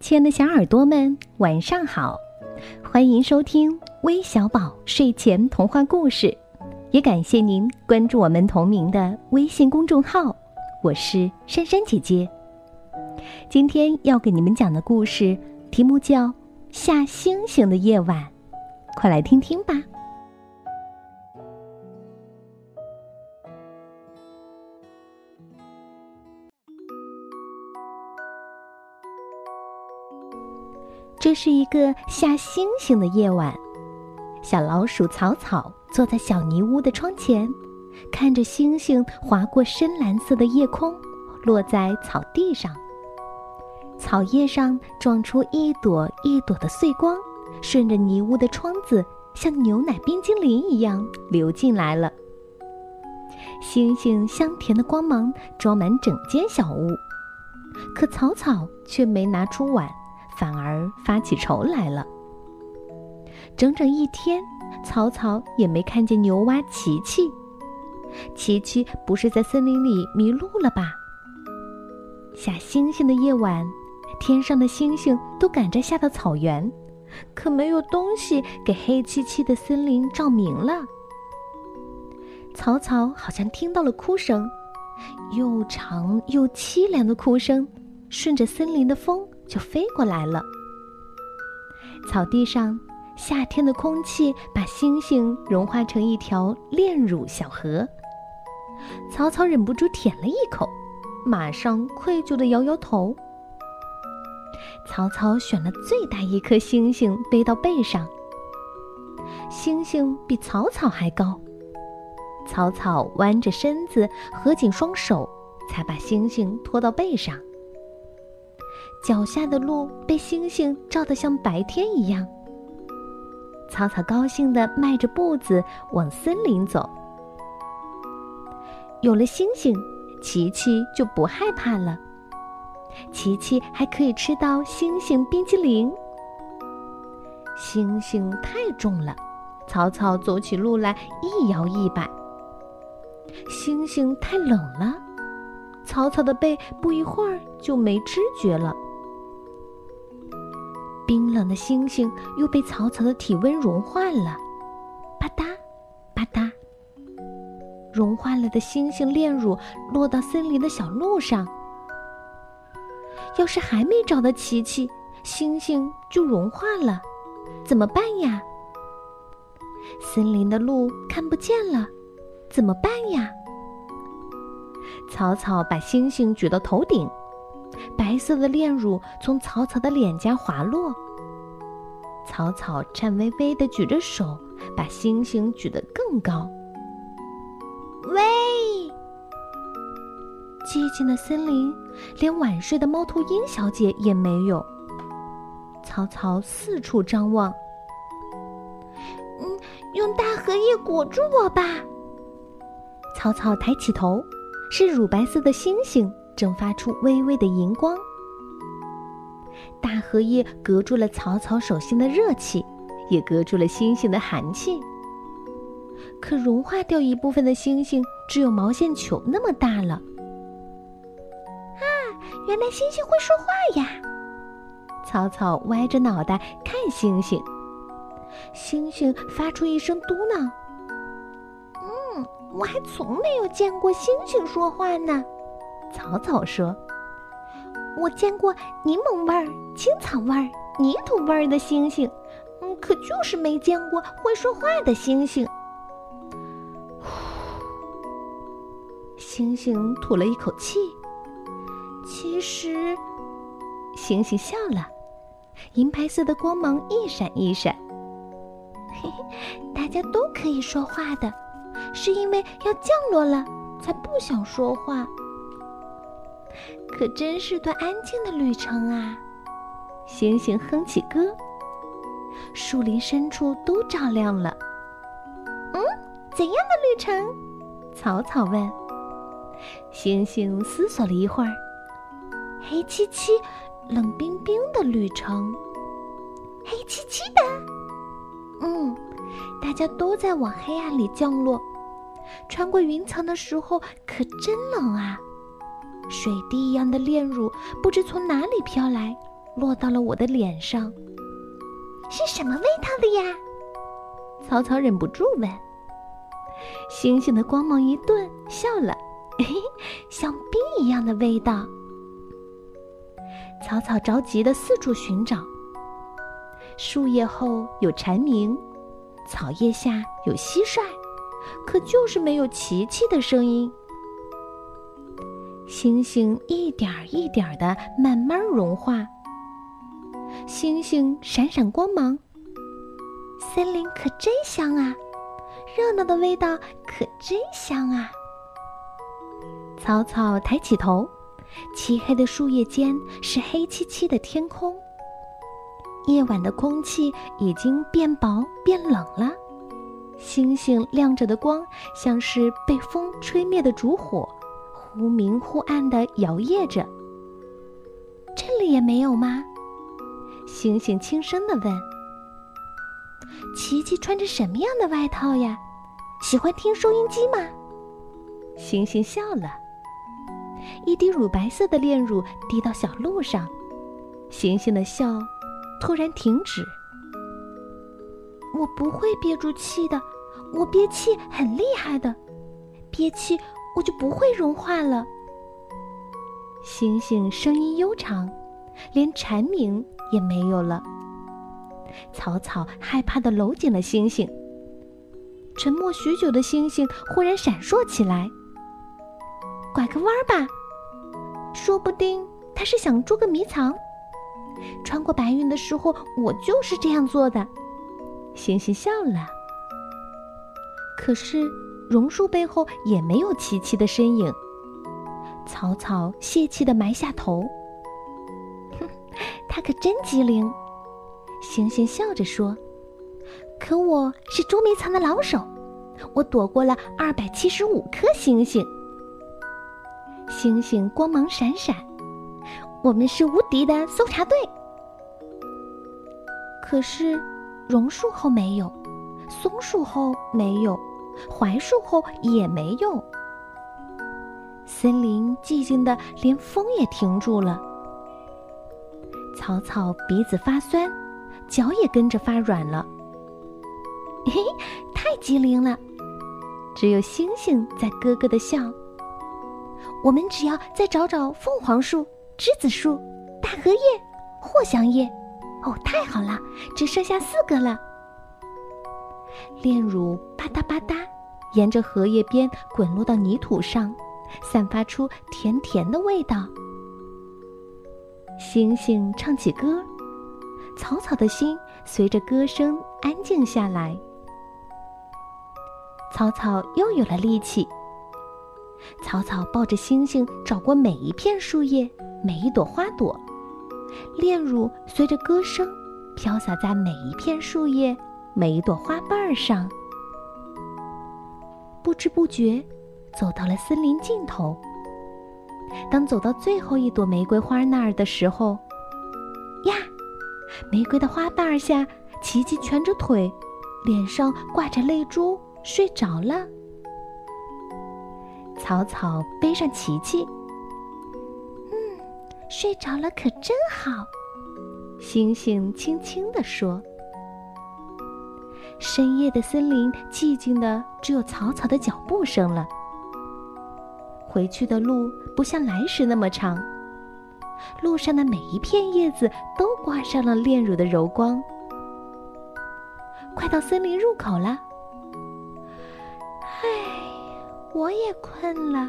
亲爱的小耳朵们，晚上好！欢迎收听微小宝睡前童话故事，也感谢您关注我们同名的微信公众号。我是珊珊姐姐。今天要给你们讲的故事题目叫《下星星的夜晚》，快来听听吧。是一个下星星的夜晚，小老鼠草草坐在小泥屋的窗前，看着星星划过深蓝色的夜空，落在草地上。草叶上撞出一朵一朵的碎光，顺着泥屋的窗子，像牛奶冰激凌一样流进来了。星星香甜的光芒装满整间小屋，可草草却没拿出碗。反而发起愁来了。整整一天，草草也没看见牛蛙琪琪。琪琪不是在森林里迷路了吧？下星星的夜晚，天上的星星都赶着下到草原，可没有东西给黑漆漆的森林照明了。草草好像听到了哭声，又长又凄凉的哭声，顺着森林的风。就飞过来了。草地上，夏天的空气把星星融化成一条炼乳小河。草草忍不住舔了一口，马上愧疚的摇摇头。草草选了最大一颗星星背到背上。星星比草草还高，草草弯着身子，合紧双手，才把星星拖到背上。脚下的路被星星照得像白天一样。草草高兴地迈着步子往森林走。有了星星，琪琪就不害怕了。琪琪还可以吃到星星冰激凌。星星太重了，草草走起路来一摇一摆。星星太冷了，草草的背不一会儿就没知觉了。冰冷的星星又被草草的体温融化了，吧嗒，吧嗒。融化了的星星炼乳落到森林的小路上。要是还没找到琪琪，星星就融化了，怎么办呀？森林的路看不见了，怎么办呀？草草把星星举到头顶。白色的炼乳从草草的脸颊滑落。草草颤巍巍地举着手，把星星举得更高。喂！寂静的森林，连晚睡的猫头鹰小姐也没有。草草四处张望。嗯，用大荷叶裹住我吧。草草抬起头，是乳白色的星星。正发出微微的荧光，大荷叶隔住了草草手心的热气，也隔住了星星的寒气。可融化掉一部分的星星，只有毛线球那么大了。啊，原来星星会说话呀！草草歪着脑袋看星星，星星发出一声嘟囔：“嗯，我还从没有见过星星说话呢。”草草说：“我见过柠檬味儿、青草味儿、泥土味儿的星星，嗯，可就是没见过会说话的星星。”星星吐了一口气。其实，星星笑了，银白色的光芒一闪一闪。嘿嘿，大家都可以说话的，是因为要降落了，才不想说话。可真是段安静的旅程啊！星星哼起歌，树林深处都照亮了。嗯，怎样的旅程？草草问。星星思索了一会儿，黑漆漆、冷冰冰的旅程。黑漆漆的。嗯，大家都在往黑暗里降落。穿过云层的时候，可真冷啊！水滴一样的炼乳不知从哪里飘来，落到了我的脸上。是什么味道的呀？草草忍不住问。星星的光芒一顿，笑了，嘿嘿，像冰一样的味道。草草着急的四处寻找。树叶后有蝉鸣，草叶下有蟋蟀，可就是没有琪琪的声音。星星一点儿一点儿的慢慢融化。星星闪闪光芒，森林可真香啊！热闹的味道可真香啊！草草抬起头，漆黑的树叶间是黑漆漆的天空。夜晚的空气已经变薄变冷了，星星亮着的光像是被风吹灭的烛火，忽明忽暗的摇曳着。这里也没有吗？星星轻声的问：“琪琪穿着什么样的外套呀？喜欢听收音机吗？”星星笑了，一滴乳白色的炼乳滴到小路上，星星的笑突然停止。我不会憋住气的，我憋气很厉害的，憋气我就不会融化了。星星声音悠长，连蝉鸣。也没有了。草草害怕的搂紧了星星。沉默许久的星星忽然闪烁起来。拐个弯儿吧，说不定他是想捉个迷藏。穿过白云的时候，我就是这样做的。星星笑了。可是榕树背后也没有琪琪的身影。草草泄气的埋下头。哼 他可真机灵，星星笑着说：“可我是捉迷藏的老手，我躲过了二百七十五颗星星。星星光芒闪闪，我们是无敌的搜查队。可是，榕树后没有，松树后没有，槐树后也没用。森林寂静的连风也停住了。”草草鼻子发酸，脚也跟着发软了。嘿，太机灵了！只有星星在咯咯的笑。我们只要再找找凤凰树、栀子树、大荷叶、藿香叶。哦，太好了，只剩下四个了。炼乳吧嗒吧嗒，沿着荷叶边滚落到泥土上，散发出甜甜的味道。星星唱起歌，草草的心随着歌声安静下来。草草又有了力气。草草抱着星星找过每一片树叶，每一朵花朵，炼乳随着歌声飘洒在每一片树叶、每一朵花瓣上。不知不觉，走到了森林尽头。当走到最后一朵玫瑰花那儿的时候，呀，玫瑰的花瓣下，琪琪蜷着腿，脸上挂着泪珠，睡着了。草草背上琪琪，嗯，睡着了可真好。星星轻轻地说。深夜的森林寂静的，只有草草的脚步声了。回去的路不像来时那么长，路上的每一片叶子都挂上了炼乳的柔光。快到森林入口了，唉，我也困了。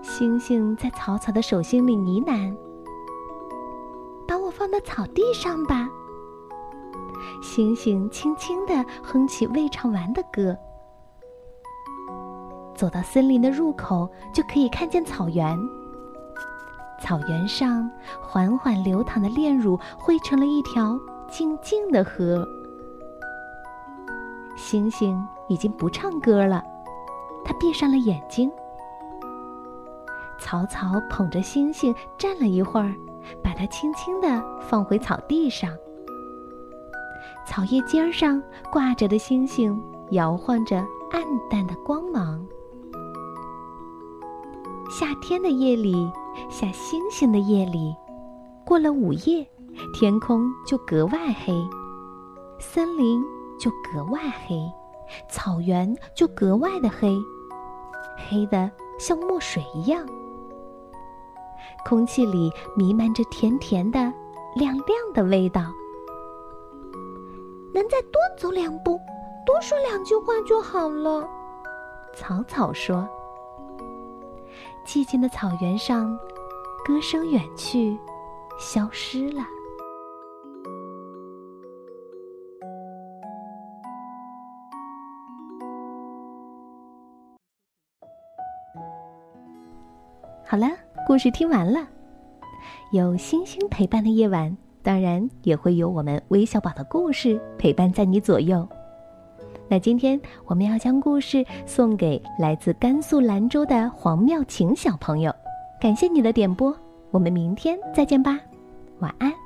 星星在草草的手心里呢喃：“把我放到草地上吧。”星星轻轻地哼起未唱完的歌。走到森林的入口，就可以看见草原。草原上缓缓流淌的炼乳汇成了一条静静的河。星星已经不唱歌了，它闭上了眼睛。草草捧着星星站了一会儿，把它轻轻地放回草地上。草叶尖上挂着的星星摇晃着暗淡的光芒。夏天的夜里，下星星的夜里，过了午夜，天空就格外黑，森林就格外黑，草原就格外的黑，黑的像墨水一样。空气里弥漫着甜甜的、亮亮的味道。能再多走两步，多说两句话就好了。草草说：“寂静的草原上，歌声远去，消失了。”好了，故事听完了。有星星陪伴的夜晚，当然也会有我们微小宝的故事陪伴在你左右。那今天我们要将故事送给来自甘肃兰州的黄妙琴小朋友，感谢你的点播，我们明天再见吧，晚安。